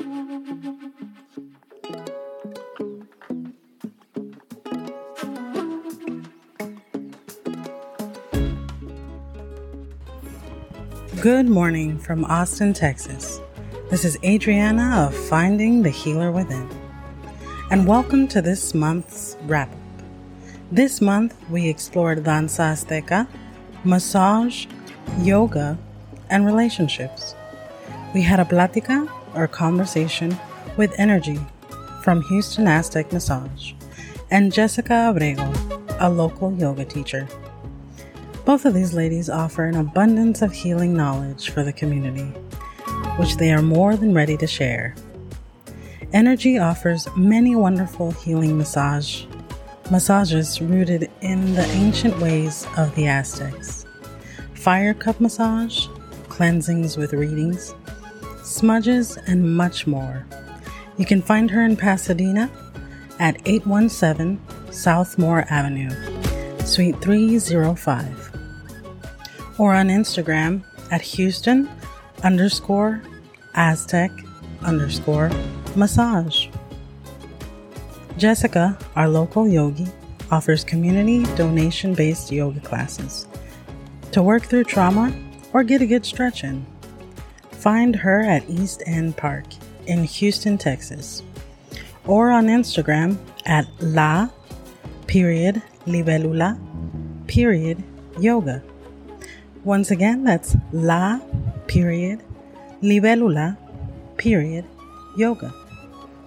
Good morning from Austin, Texas. This is Adriana of Finding the Healer Within. And welcome to this month's wrap up. This month we explored danza azteca, massage, yoga, and relationships. We had a plática or conversation with energy from Houston Aztec Massage and Jessica Abrego, a local yoga teacher. Both of these ladies offer an abundance of healing knowledge for the community, which they are more than ready to share. Energy offers many wonderful healing massage massages rooted in the ancient ways of the Aztecs. Fire cup massage, cleansings with readings, smudges, and much more. You can find her in Pasadena at 817 Southmore Avenue, Suite 305 or on Instagram at Houston underscore Aztec underscore massage. Jessica, our local yogi, offers community donation based yoga classes to work through trauma or get a good stretch in. Find her at East End Park in Houston, Texas, or on Instagram at la period libelula period yoga. Once again, that's La period Libelula period yoga,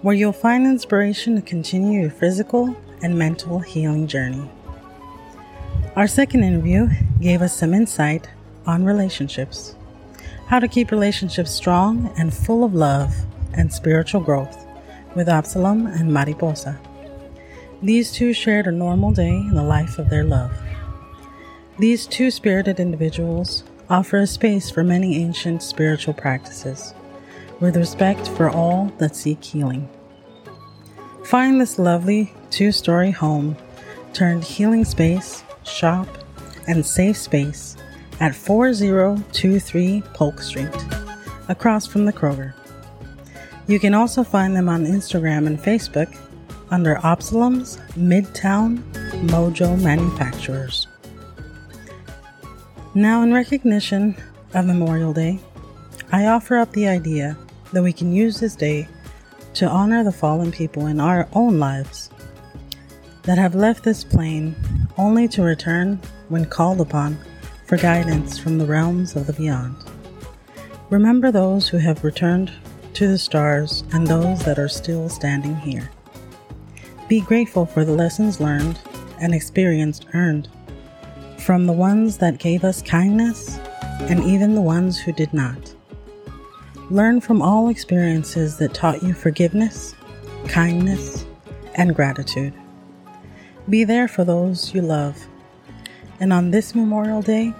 where you'll find inspiration to continue your physical and mental healing journey. Our second interview gave us some insight on relationships, how to keep relationships strong and full of love and spiritual growth with Absalom and Mariposa. These two shared a normal day in the life of their love. These two spirited individuals offer a space for many ancient spiritual practices, with respect for all that seek healing. Find this lovely two story home turned healing space, shop, and safe space at 4023 Polk Street, across from the Kroger. You can also find them on Instagram and Facebook under Absalom's Midtown Mojo Manufacturers. Now, in recognition of Memorial Day, I offer up the idea that we can use this day to honor the fallen people in our own lives that have left this plane only to return when called upon for guidance from the realms of the beyond. Remember those who have returned to the stars and those that are still standing here. Be grateful for the lessons learned and experience earned from the ones that gave us kindness and even the ones who did not. Learn from all experiences that taught you forgiveness, kindness, and gratitude. Be there for those you love. And on this Memorial Day,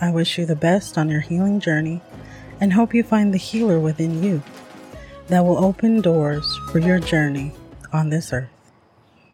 I wish you the best on your healing journey and hope you find the healer within you that will open doors for your journey on this earth.